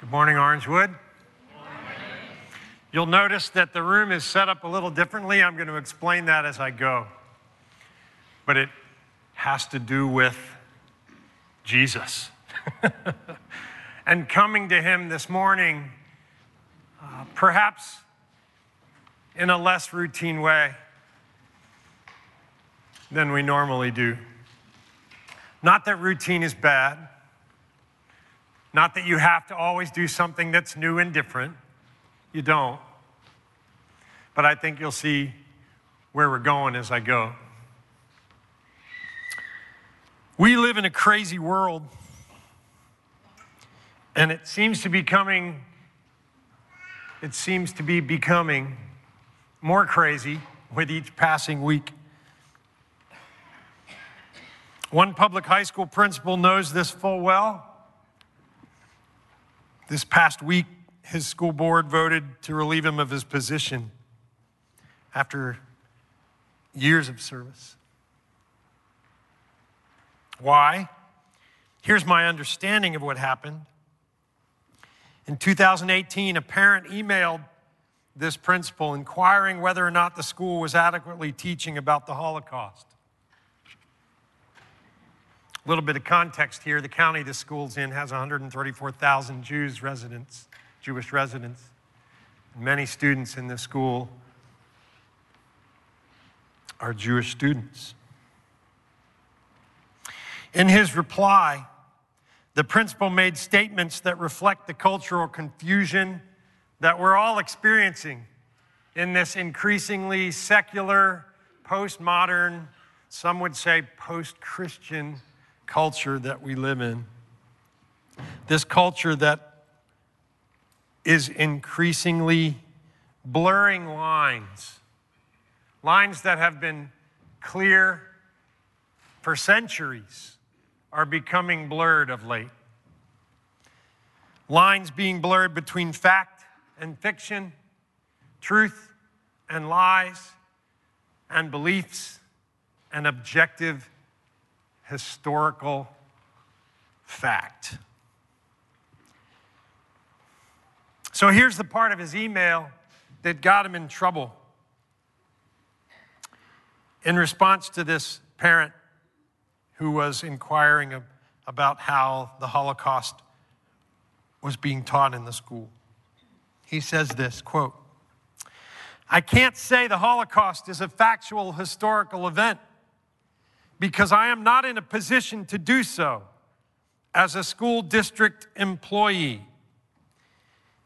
Good morning, Orangewood. You'll notice that the room is set up a little differently. I'm going to explain that as I go. But it has to do with Jesus. and coming to Him this morning, uh, perhaps in a less routine way than we normally do. Not that routine is bad, not that you have to always do something that's new and different. You don't. But I think you'll see where we're going as I go. We live in a crazy world, and it seems to be coming, it seems to be becoming more crazy with each passing week. One public high school principal knows this full well. This past week, his school board voted to relieve him of his position after years of service. Why? Here's my understanding of what happened. In 2018, a parent emailed this principal inquiring whether or not the school was adequately teaching about the Holocaust. A little bit of context here the county this school's in has 134,000 Jews residents, Jewish residents. Many students in this school are Jewish students. In his reply, the principal made statements that reflect the cultural confusion that we're all experiencing in this increasingly secular, postmodern, some would say post Christian culture that we live in. This culture that is increasingly blurring lines, lines that have been clear for centuries are becoming blurred of late. Lines being blurred between fact and fiction, truth and lies, and beliefs and objective historical fact. So here's the part of his email that got him in trouble. In response to this parent who was inquiring about how the Holocaust was being taught in the school, he says this quote, I can't say the Holocaust is a factual historical event because I am not in a position to do so as a school district employee.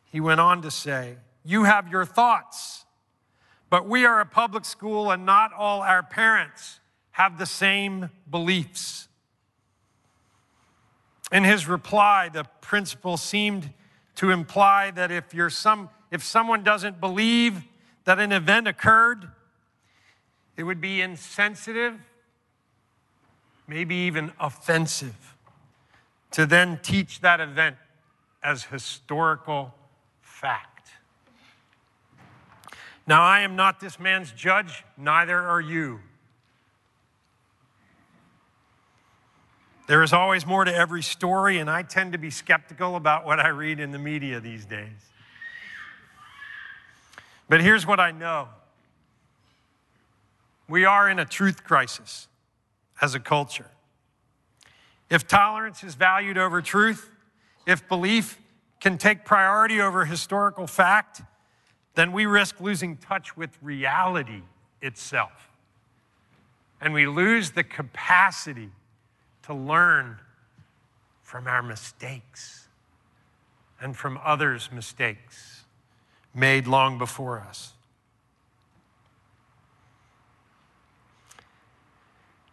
He went on to say, You have your thoughts, but we are a public school and not all our parents have the same beliefs. In his reply, the principal seemed to imply that if, you're some, if someone doesn't believe that an event occurred, it would be insensitive maybe even offensive, to then teach that event as historical fact. Now, I am not this man's judge, neither are you. There is always more to every story, and I tend to be skeptical about what I read in the media these days. But here's what I know we are in a truth crisis as a culture. If tolerance is valued over truth, if belief can take priority over historical fact, then we risk losing touch with reality itself. And we lose the capacity to learn from our mistakes and from others' mistakes made long before us.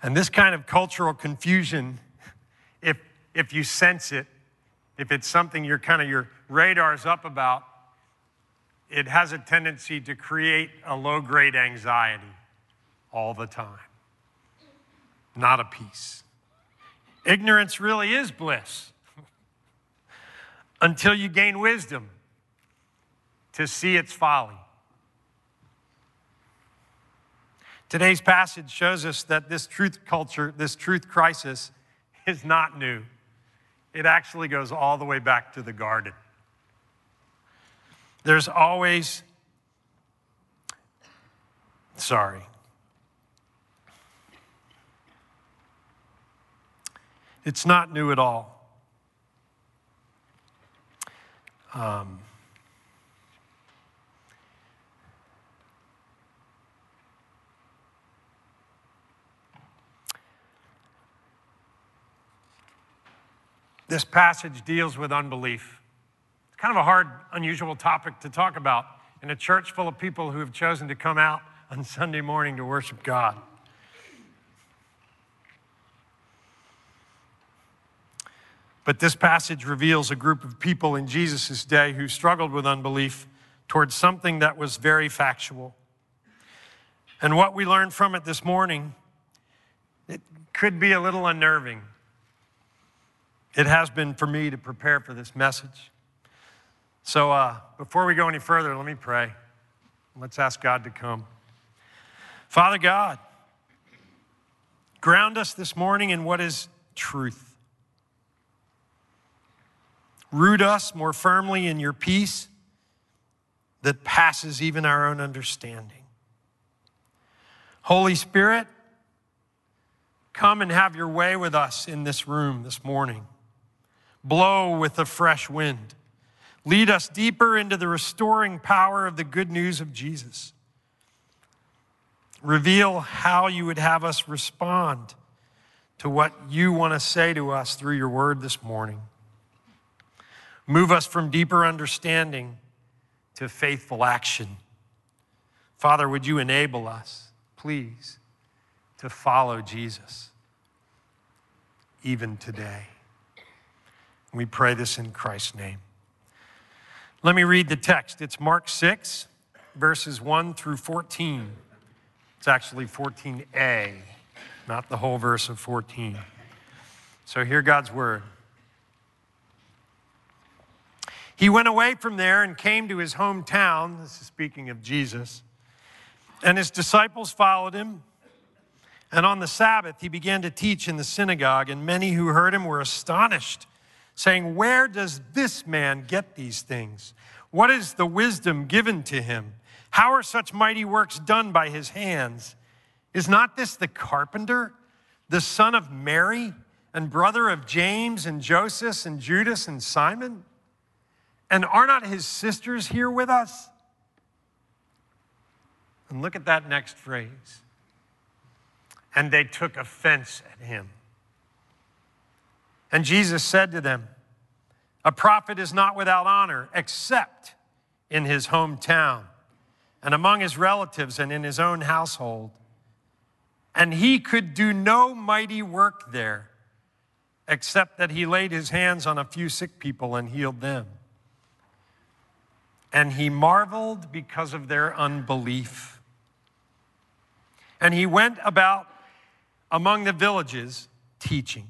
And this kind of cultural confusion, if, if you sense it, if it's something you're kind of your radar's up about, it has a tendency to create a low grade anxiety all the time, not a peace. Ignorance really is bliss until you gain wisdom to see its folly. Today's passage shows us that this truth culture, this truth crisis, is not new. It actually goes all the way back to the garden There's always, sorry. It's not new at all. Um, this passage deals with unbelief. It's kind of a hard, unusual topic to talk about in a church full of people who have chosen to come out on Sunday morning to worship God. But this passage reveals a group of people in Jesus' day who struggled with unbelief towards something that was very factual. And what we learned from it this morning, it could be a little unnerving. It has been for me to prepare for this message. So uh, before we go any further, let me pray. Let's ask God to come. Father God, ground us this morning in what is truth. Root us more firmly in your peace that passes even our own understanding. Holy Spirit, come and have your way with us in this room this morning. Blow with a fresh wind. Lead us deeper into the restoring power of the good news of Jesus. Reveal how you would have us respond to what you want to say to us through your word this morning. Move us from deeper understanding to faithful action. Father, would you enable us, please, to follow Jesus even today? We pray this in Christ's name. Let me read the text. It's Mark 6, verses 1 through 14. It's actually 14a, not the whole verse of 14. So hear God's word. He went away from there and came to his hometown. This is speaking of Jesus. And his disciples followed him. And on the Sabbath, he began to teach in the synagogue, and many who heard him were astonished, saying, Where does this man get these things? What is the wisdom given to him? How are such mighty works done by his hands? Is not this the carpenter, the son of Mary, and brother of James and Joseph and Judas and Simon? And are not his sisters here with us? And look at that next phrase. And they took offense at him. And Jesus said to them, A prophet is not without honor except in his hometown and among his relatives and in his own household. And he could do no mighty work there except that he laid his hands on a few sick people and healed them and he marveled because of their unbelief. And he went about among the villages teaching.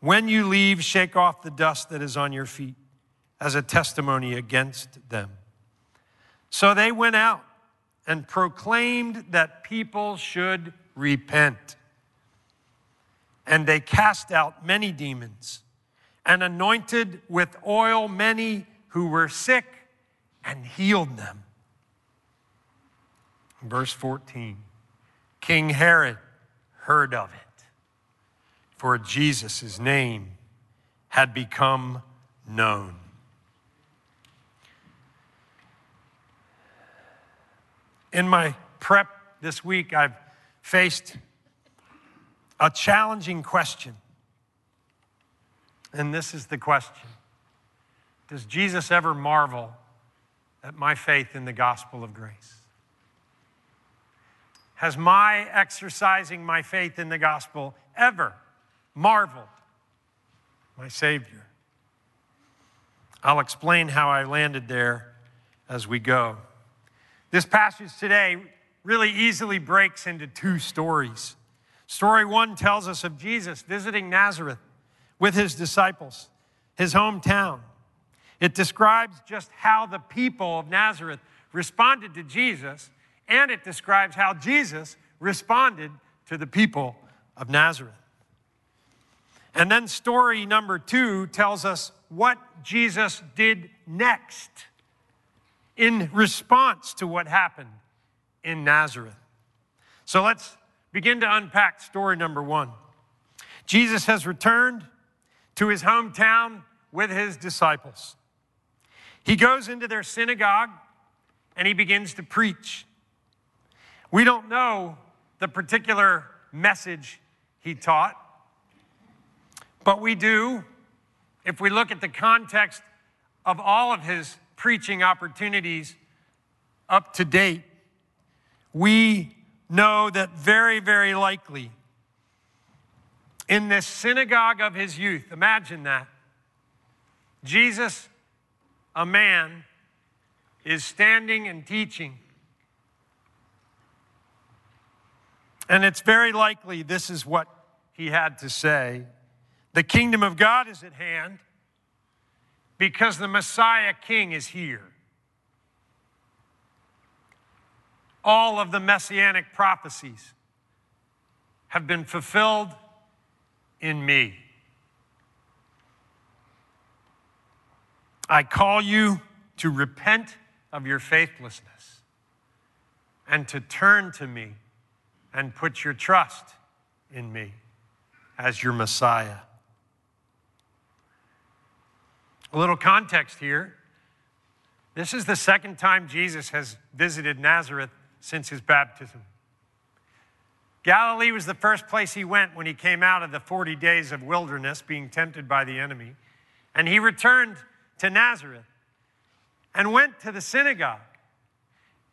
when you leave, shake off the dust that is on your feet as a testimony against them. So they went out and proclaimed that people should repent. And they cast out many demons and anointed with oil many who were sick and healed them. Verse 14 King Herod heard of it, for Jesus' name had become known. In my prep this week, I've faced a challenging question. And this is the question Does Jesus ever marvel at my faith in the gospel of grace? Has my exercising my faith in the gospel ever marveled my Savior? I'll explain how I landed there as we go. This passage today really easily breaks into two stories. Story one tells us of Jesus visiting Nazareth with his disciples, his hometown. It describes just how the people of Nazareth responded to Jesus, and it describes how Jesus responded to the people of Nazareth. And then story number two tells us what Jesus did next in response to what happened in Nazareth. So let's begin to unpack story number one. Jesus has returned to his hometown with his disciples. He goes into their synagogue and he begins to preach. We don't know the particular message he taught, but we do if we look at the context of all of his preaching opportunities up to date. We know that very, very likely in this synagogue of his youth, imagine that, Jesus, a man, is standing and teaching. And it's very likely this is what he had to say. The kingdom of God is at hand because the Messiah King is here. All of the messianic prophecies have been fulfilled in me. I call you to repent of your faithlessness and to turn to me and put your trust in me as your Messiah. A little context here. This is the second time Jesus has visited Nazareth since his baptism. Galilee was the first place he went when he came out of the 40 days of wilderness being tempted by the enemy. And he returned to Nazareth and went to the synagogue.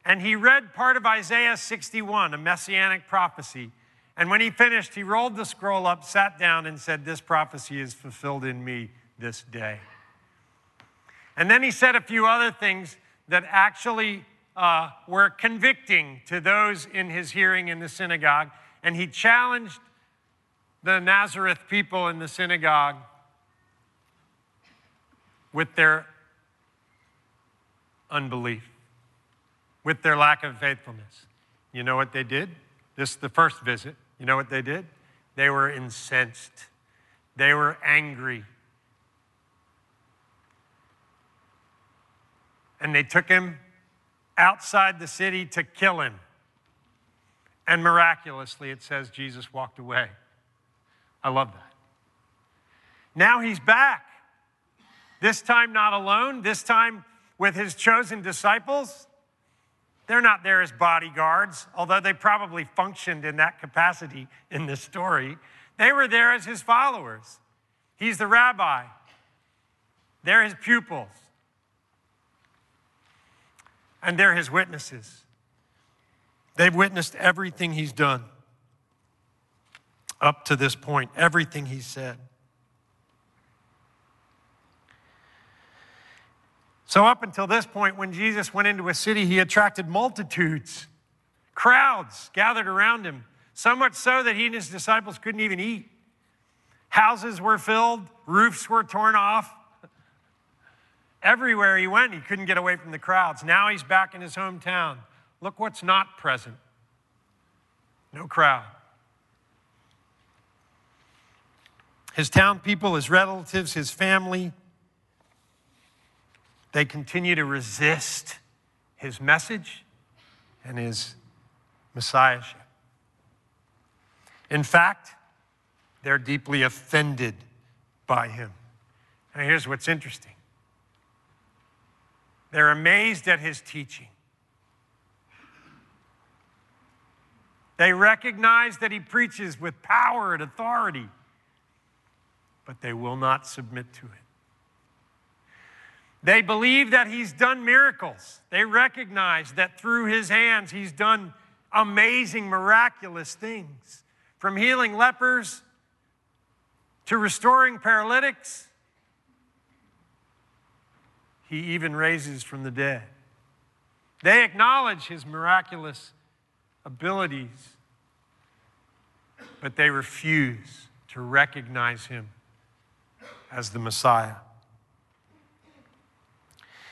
And he read part of Isaiah 61, a messianic prophecy. And when he finished, he rolled the scroll up, sat down, and said, This prophecy is fulfilled in me this day. And then he said a few other things that actually uh, were convicting to those in his hearing in the synagogue. And he challenged the Nazareth people in the synagogue with their unbelief, with their lack of faithfulness. You know what they did? This is the first visit. You know what they did? They were incensed, they were angry. And they took him outside the city to kill him. And miraculously, it says Jesus walked away. I love that. Now he's back. This time, not alone, this time with his chosen disciples. They're not there as bodyguards, although they probably functioned in that capacity in this story. They were there as his followers. He's the rabbi, they're his pupils and they're his witnesses. They've witnessed everything he's done up to this point, everything he said. So, up until this point, when Jesus went into a city, he attracted multitudes, crowds gathered around him, so much so that he and his disciples couldn't even eat. Houses were filled, roofs were torn off, Everywhere he went, he couldn't get away from the crowds. Now he's back in his hometown. Look what's not present no crowd. His town people, his relatives, his family, they continue to resist his message and his messiahship. In fact, they're deeply offended by him. And here's what's interesting they're amazed at his teaching. They recognize that he preaches with power and authority, but they will not submit to it. They believe that he's done miracles. They recognize that through his hands he's done amazing, miraculous things from healing lepers to restoring paralytics he even raises from the dead. They acknowledge his miraculous abilities, but they refuse to recognize him as the Messiah.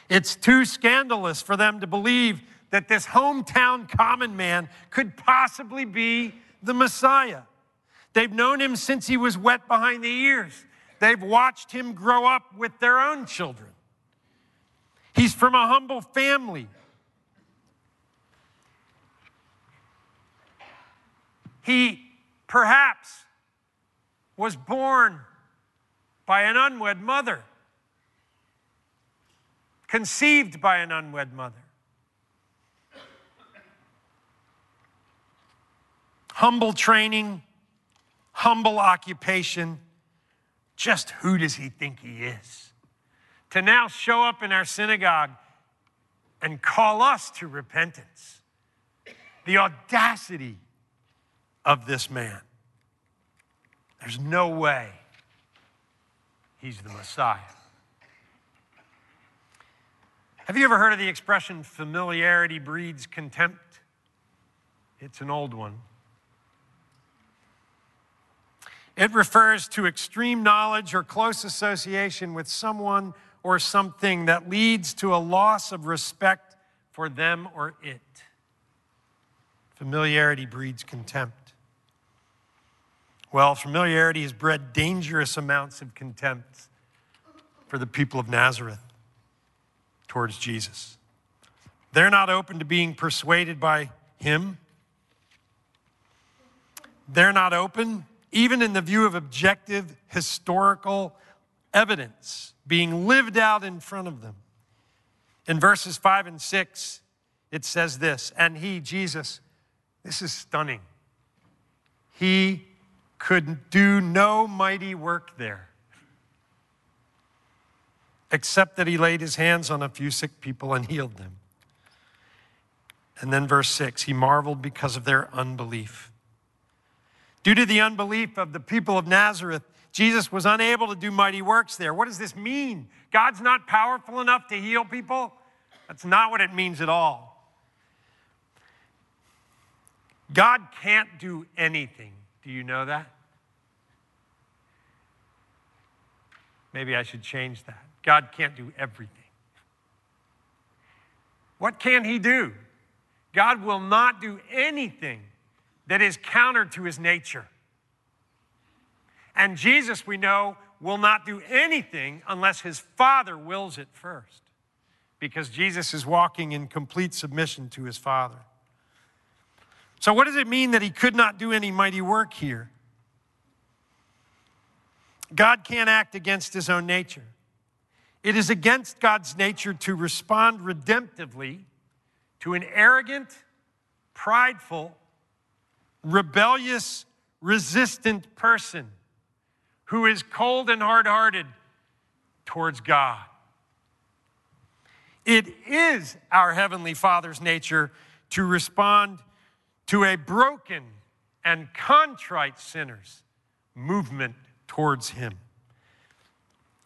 It's too scandalous for them to believe that this hometown common man could possibly be the Messiah. They've known him since he was wet behind the ears. They've watched him grow up with their own children. He's from a humble family. He perhaps was born by an unwed mother, conceived by an unwed mother. Humble training, humble occupation. Just who does he think he is? To now show up in our synagogue and call us to repentance. The audacity of this man. There's no way he's the Messiah. Have you ever heard of the expression familiarity breeds contempt? It's an old one. It refers to extreme knowledge or close association with someone or something that leads to a loss of respect for them or it. Familiarity breeds contempt. Well, familiarity has bred dangerous amounts of contempt for the people of Nazareth towards Jesus. They're not open to being persuaded by him. They're not open, even in the view of objective historical evidence being lived out in front of them. In verses 5 and 6, it says this, and he, Jesus, this is stunning. He could do no mighty work there, except that he laid his hands on a few sick people and healed them. And then, verse 6 he marveled because of their unbelief. Due to the unbelief of the people of Nazareth, Jesus was unable to do mighty works there. What does this mean? God's not powerful enough to heal people? That's not what it means at all. God can't do anything. Do you know that? Maybe I should change that. God can't do everything. What can He do? God will not do anything that is counter to His nature. And Jesus, we know, will not do anything unless His Father wills it first, because Jesus is walking in complete submission to His Father. So, what does it mean that He could not do any mighty work here? God can't act against his own nature. It is against God's nature to respond redemptively to an arrogant, prideful, rebellious, resistant person who is cold and hard hearted towards God. It is our Heavenly Father's nature to respond to a broken and contrite sinner's movement towards Him.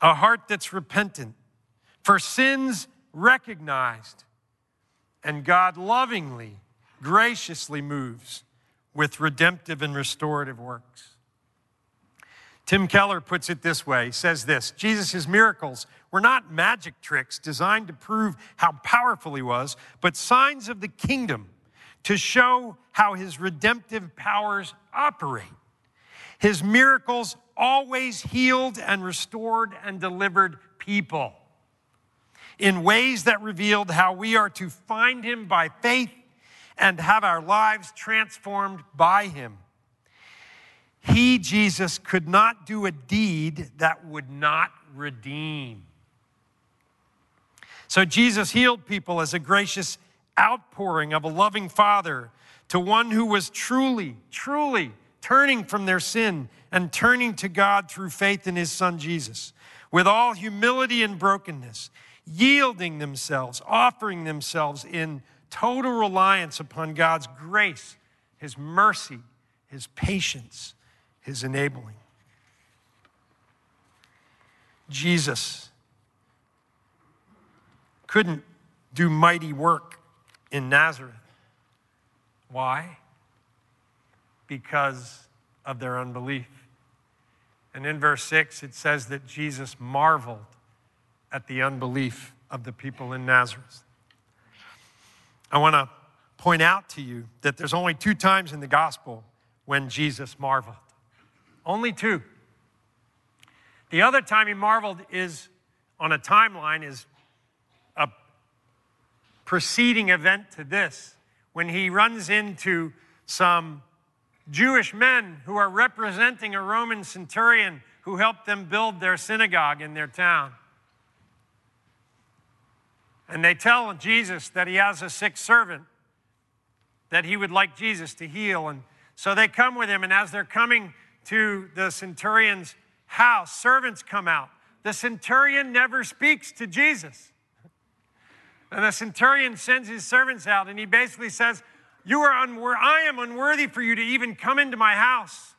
A heart that's repentant for sins recognized, and God lovingly, graciously moves with redemptive and restorative works. Tim Keller puts it this way. Says this Jesus' miracles were not magic tricks designed to prove how powerful he was, but signs of the kingdom to show how his redemptive powers operate. His miracles always healed and restored and delivered people in ways that revealed how we are to find him by faith and have our lives transformed by him. He, Jesus, could not do a deed that would not redeem. So Jesus healed people as a gracious outpouring of a loving Father to one who was truly, truly turning from their sin and turning to God through faith in his son Jesus, with all humility and brokenness, yielding themselves, offering themselves in total reliance upon God's grace, his mercy, his patience, his enabling. Jesus couldn't do mighty work in Nazareth. Why? Because of their unbelief. And in verse 6, it says that Jesus marveled at the unbelief of the people in Nazareth. I want to point out to you that there's only two times in the gospel when Jesus marveled. Only two. The other time he marveled is on a timeline, is a preceding event to this, when he runs into some Jewish men who are representing a Roman centurion who helped them build their synagogue in their town. And they tell Jesus that he has a sick servant that he would like Jesus to heal. And so they come with him, and as they're coming to the centurion's house, servants come out. The centurion never speaks to Jesus. And the centurion sends his servants out, and he basically says, you are unworthy, I am unworthy for you to even come into my house.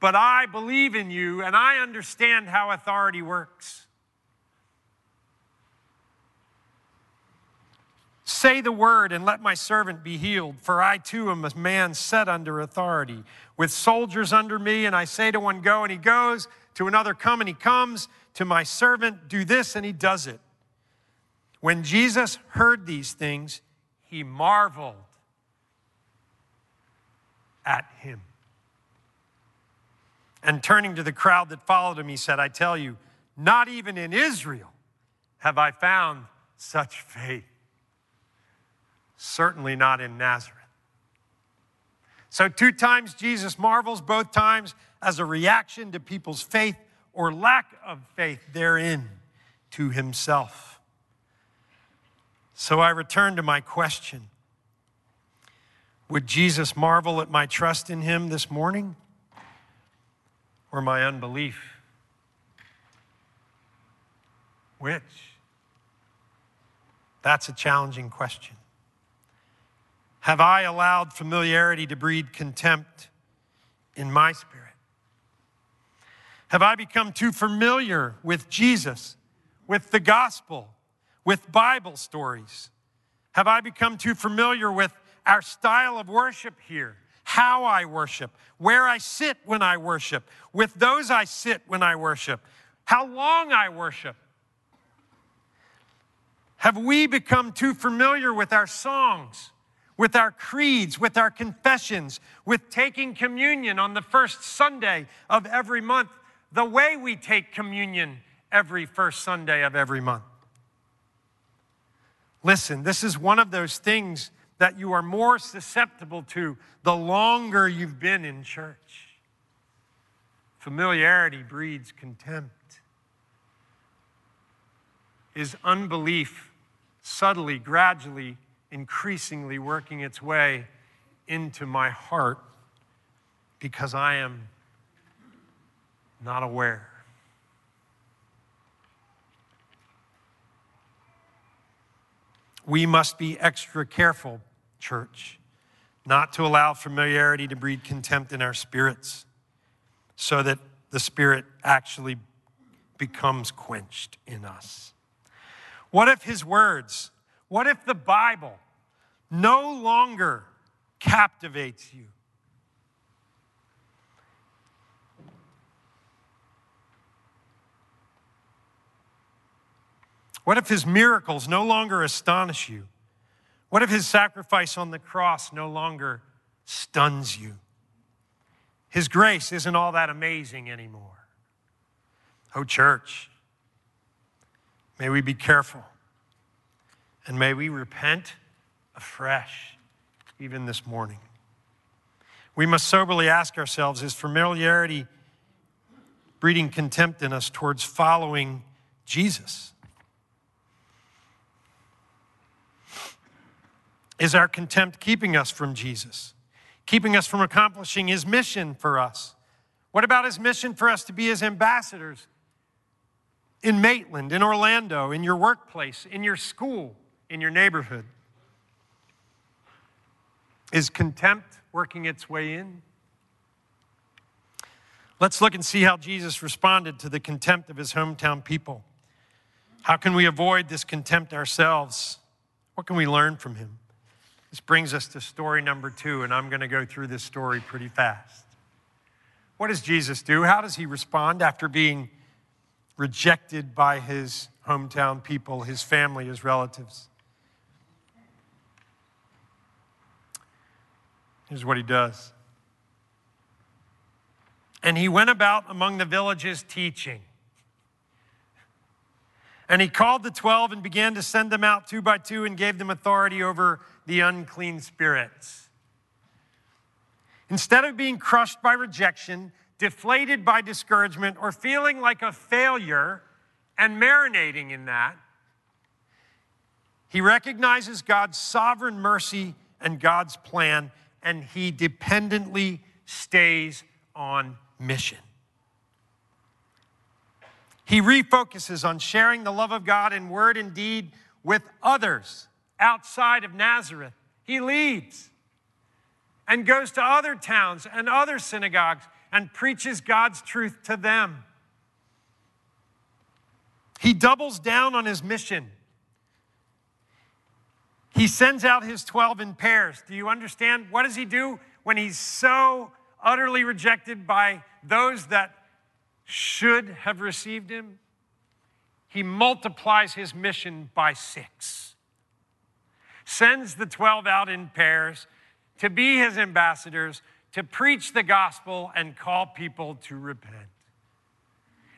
But I believe in you and I understand how authority works. Say the word and let my servant be healed, for I too am a man set under authority, with soldiers under me, and I say to one, Go, and he goes, to another, Come, and he comes, to my servant, Do this, and he does it. When Jesus heard these things, he marveled at him. And turning to the crowd that followed him, he said, I tell you, not even in Israel have I found such faith. Certainly not in Nazareth. So, two times Jesus marvels, both times as a reaction to people's faith or lack of faith therein to himself. So I return to my question Would Jesus marvel at my trust in him this morning or my unbelief? Which? That's a challenging question. Have I allowed familiarity to breed contempt in my spirit? Have I become too familiar with Jesus, with the gospel, with Bible stories? Have I become too familiar with our style of worship here? How I worship, where I sit when I worship, with those I sit when I worship, how long I worship? Have we become too familiar with our songs, with our creeds, with our confessions, with taking communion on the first Sunday of every month, the way we take communion every first Sunday of every month? Listen, this is one of those things that you are more susceptible to the longer you've been in church. Familiarity breeds contempt. Is unbelief subtly, gradually, increasingly working its way into my heart because I am not aware? We must be extra careful, church, not to allow familiarity to breed contempt in our spirits so that the spirit actually becomes quenched in us. What if his words, what if the Bible no longer captivates you? What if his miracles no longer astonish you? What if his sacrifice on the cross no longer stuns you? His grace isn't all that amazing anymore. Oh, church, may we be careful and may we repent afresh even this morning. We must soberly ask ourselves is familiarity breeding contempt in us towards following Jesus? Is our contempt keeping us from Jesus? Keeping us from accomplishing his mission for us? What about his mission for us to be his ambassadors in Maitland, in Orlando, in your workplace, in your school, in your neighborhood? Is contempt working its way in? Let's look and see how Jesus responded to the contempt of his hometown people. How can we avoid this contempt ourselves? What can we learn from him? This brings us to story number two, and I'm going to go through this story pretty fast. What does Jesus do? How does he respond after being rejected by his hometown people, his family, his relatives? Here's what he does. And he went about among the villages teaching. And he called the twelve and began to send them out two by two and gave them authority over the unclean spirits. Instead of being crushed by rejection, deflated by discouragement, or feeling like a failure and marinating in that, he recognizes God's sovereign mercy and God's plan, and he dependently stays on mission. He refocuses on sharing the love of God in word and deed with others outside of Nazareth. He leads and goes to other towns and other synagogues and preaches God's truth to them. He doubles down on his mission. He sends out his 12 in pairs. Do you understand? What does he do when he's so utterly rejected by those that should have received him? He multiplies his mission by six, sends the 12 out in pairs to be his ambassadors, to preach the gospel and call people to repent.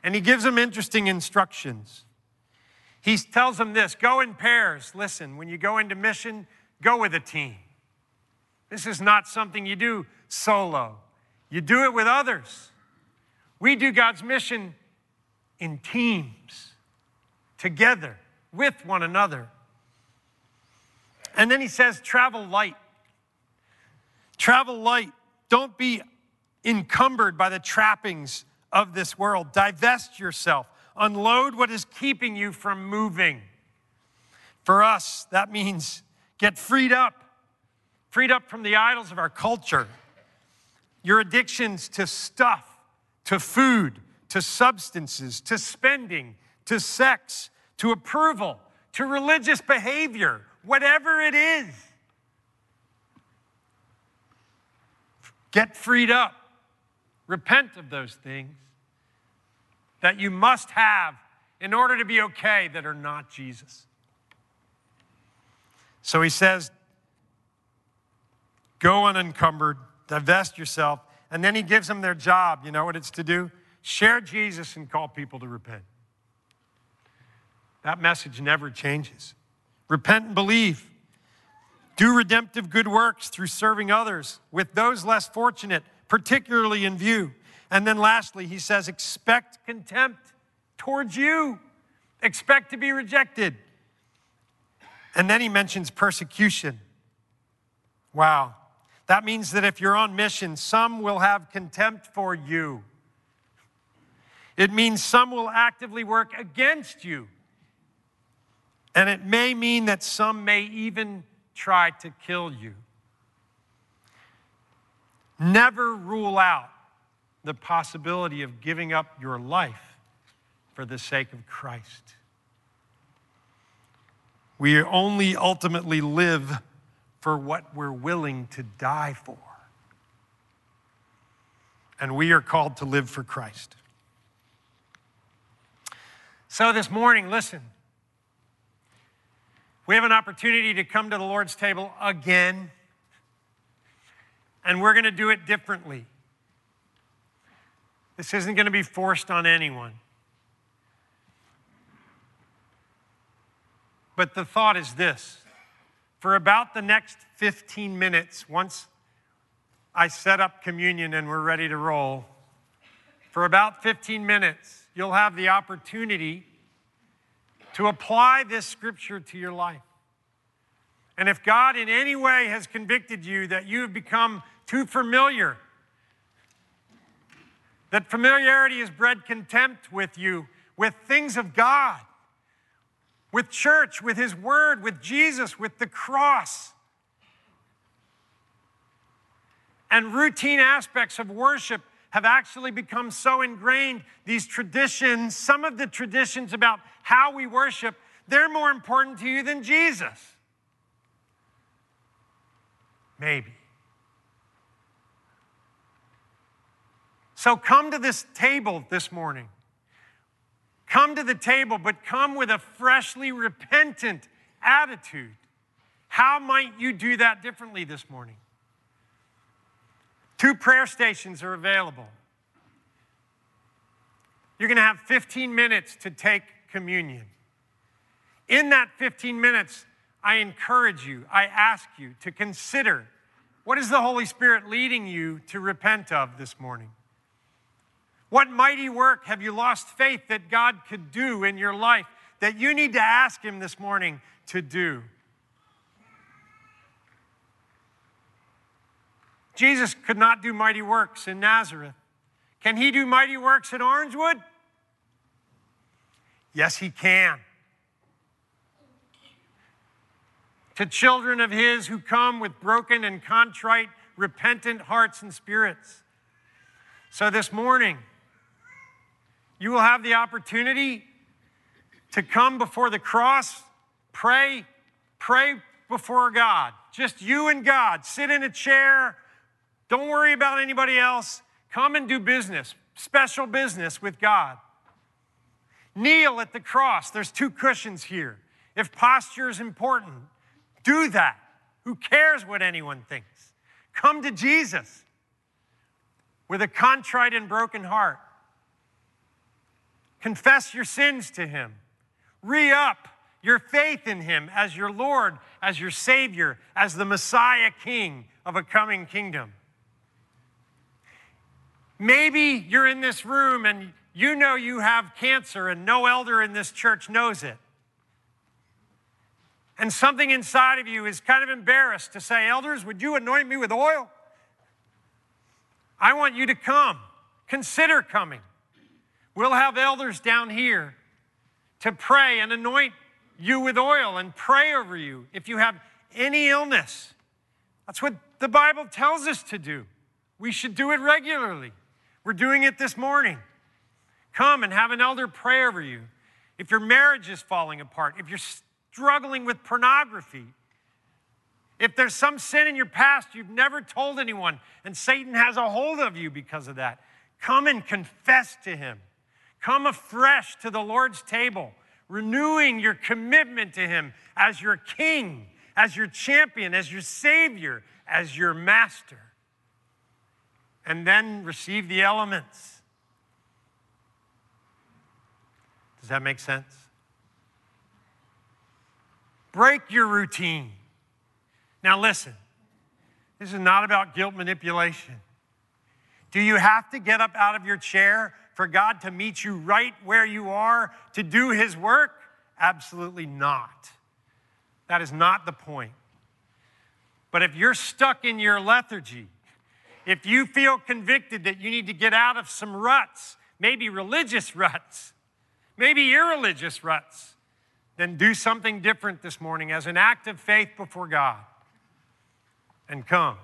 And he gives them interesting instructions. He tells them this go in pairs. Listen, when you go into mission, go with a team. This is not something you do solo, you do it with others. We do God's mission in teams, together, with one another. And then he says, travel light. Travel light. Don't be encumbered by the trappings of this world. Divest yourself. Unload what is keeping you from moving. For us, that means get freed up, freed up from the idols of our culture, your addictions to stuff, to food, to substances, to spending, to sex, to approval, to religious behavior, whatever it is. Get freed up. Repent of those things that you must have in order to be okay that are not Jesus. So he says, Go unencumbered, divest yourself. And then he gives them their job. You know what it's to do? Share Jesus and call people to repent. That message never changes. Repent and believe. Do redemptive good works through serving others with those less fortunate, particularly in view. And then lastly, he says, expect contempt towards you, expect to be rejected. And then he mentions persecution. Wow. That means that if you're on mission, some will have contempt for you. It means some will actively work against you. And it may mean that some may even try to kill you. Never rule out the possibility of giving up your life for the sake of Christ. We only ultimately live for what we're willing to die for. And we are called to live for Christ. So this morning, listen, we have an opportunity to come to the Lord's table again, and we're going to do it differently. This isn't going to be forced on anyone. But the thought is this for about the next 15 minutes, once I set up communion and we're ready to roll, for about 15 minutes, you'll have the opportunity to apply this scripture to your life. And if God in any way has convicted you that you have become too familiar, that familiarity has bred contempt with you, with things of God, with church, with His Word, with Jesus, with the cross, and routine aspects of worship have actually become so ingrained. These traditions, some of the traditions about how we worship, they're more important to you than Jesus. Maybe. So come to this table this morning. Come to the table, but come with a freshly repentant attitude. How might you do that differently this morning? Two prayer stations are available. You're going to have 15 minutes to take communion. In that 15 minutes, I encourage you, I ask you to consider what is the Holy Spirit leading you to repent of this morning? What mighty work have you lost faith that God could do in your life that you need to ask Him this morning to do? Jesus could not do mighty works in Nazareth. Can He do mighty works in Orangewood? Yes, He can. To children of His who come with broken and contrite, repentant hearts and spirits. So this morning, you will have the opportunity to come before the cross, pray, pray before God. Just you and God. Sit in a chair. Don't worry about anybody else. Come and do business, special business with God. Kneel at the cross. There's two cushions here. If posture is important, do that. Who cares what anyone thinks? Come to Jesus with a contrite and broken heart. Confess your sins to Him. Re up your faith in Him as your Lord, as your Savior, as the Messiah King of a coming kingdom. Maybe you're in this room and you know you have cancer, and no elder in this church knows it. And something inside of you is kind of embarrassed to say, Elders, would you anoint me with oil? I want you to come. Consider coming. We'll have elders down here to pray and anoint you with oil and pray over you if you have any illness. That's what the Bible tells us to do. We should do it regularly. We're doing it this morning. Come and have an elder pray over you. If your marriage is falling apart, if you're struggling with pornography, if there's some sin in your past you've never told anyone and Satan has a hold of you because of that, come and confess to him. Come afresh to the Lord's table, renewing your commitment to Him as your King, as your champion, as your Savior, as your Master. And then receive the elements. Does that make sense? Break your routine. Now, listen, this is not about guilt manipulation. Do you have to get up out of your chair for God to meet you right where you are to do His work? Absolutely not. That is not the point. But if you're stuck in your lethargy, if you feel convicted that you need to get out of some ruts, maybe religious ruts, maybe irreligious ruts, then do something different this morning as an act of faith before God and come.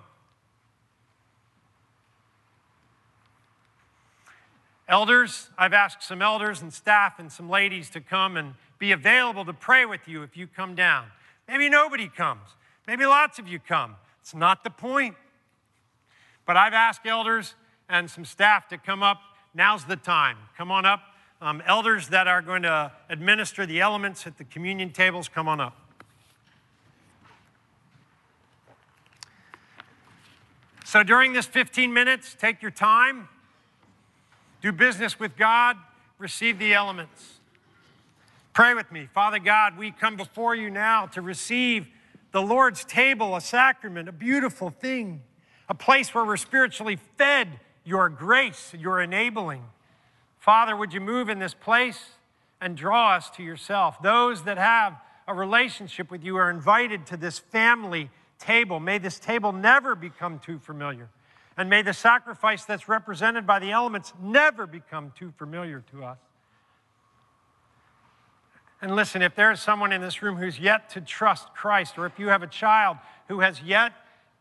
Elders, I've asked some elders and staff and some ladies to come and be available to pray with you if you come down. Maybe nobody comes. Maybe lots of you come. It's not the point. But I've asked elders and some staff to come up. Now's the time. Come on up. Um, elders that are going to administer the elements at the communion tables, come on up. So during this 15 minutes, take your time do business with God, receive the elements. Pray with me. Father God, we come before you now to receive the Lord's table, a sacrament, a beautiful thing, a place where we're spiritually fed your grace, your enabling. Father, would you move in this place and draw us to yourself? Those that have a relationship with you are invited to this family table. May this table never become too familiar. And may the sacrifice that's represented by the elements never become too familiar to us. And listen, if there is someone in this room who's yet to trust Christ, or if you have a child who has yet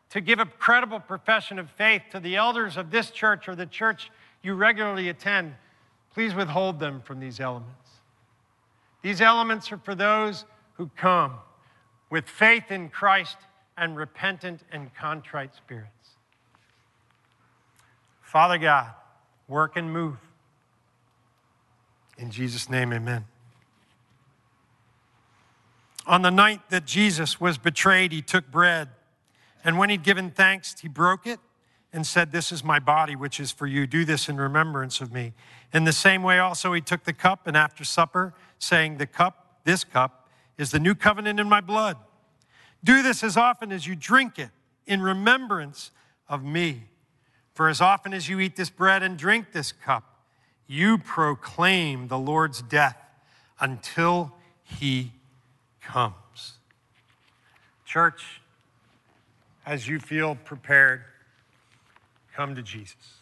to give a credible profession of faith to the elders of this church or the church you regularly attend, please withhold them from these elements. These elements are for those who come with faith in Christ and repentant and contrite spirits. Father God, work and move. In Jesus' name, amen. On the night that Jesus was betrayed, he took bread, and when he'd given thanks, he broke it and said, This is my body, which is for you. Do this in remembrance of me. In the same way, also, he took the cup, and after supper, saying, The cup, this cup, is the new covenant in my blood. Do this as often as you drink it in remembrance of me. For as often as you eat this bread and drink this cup, you proclaim the Lord's death until he comes. Church, as you feel prepared, come to Jesus.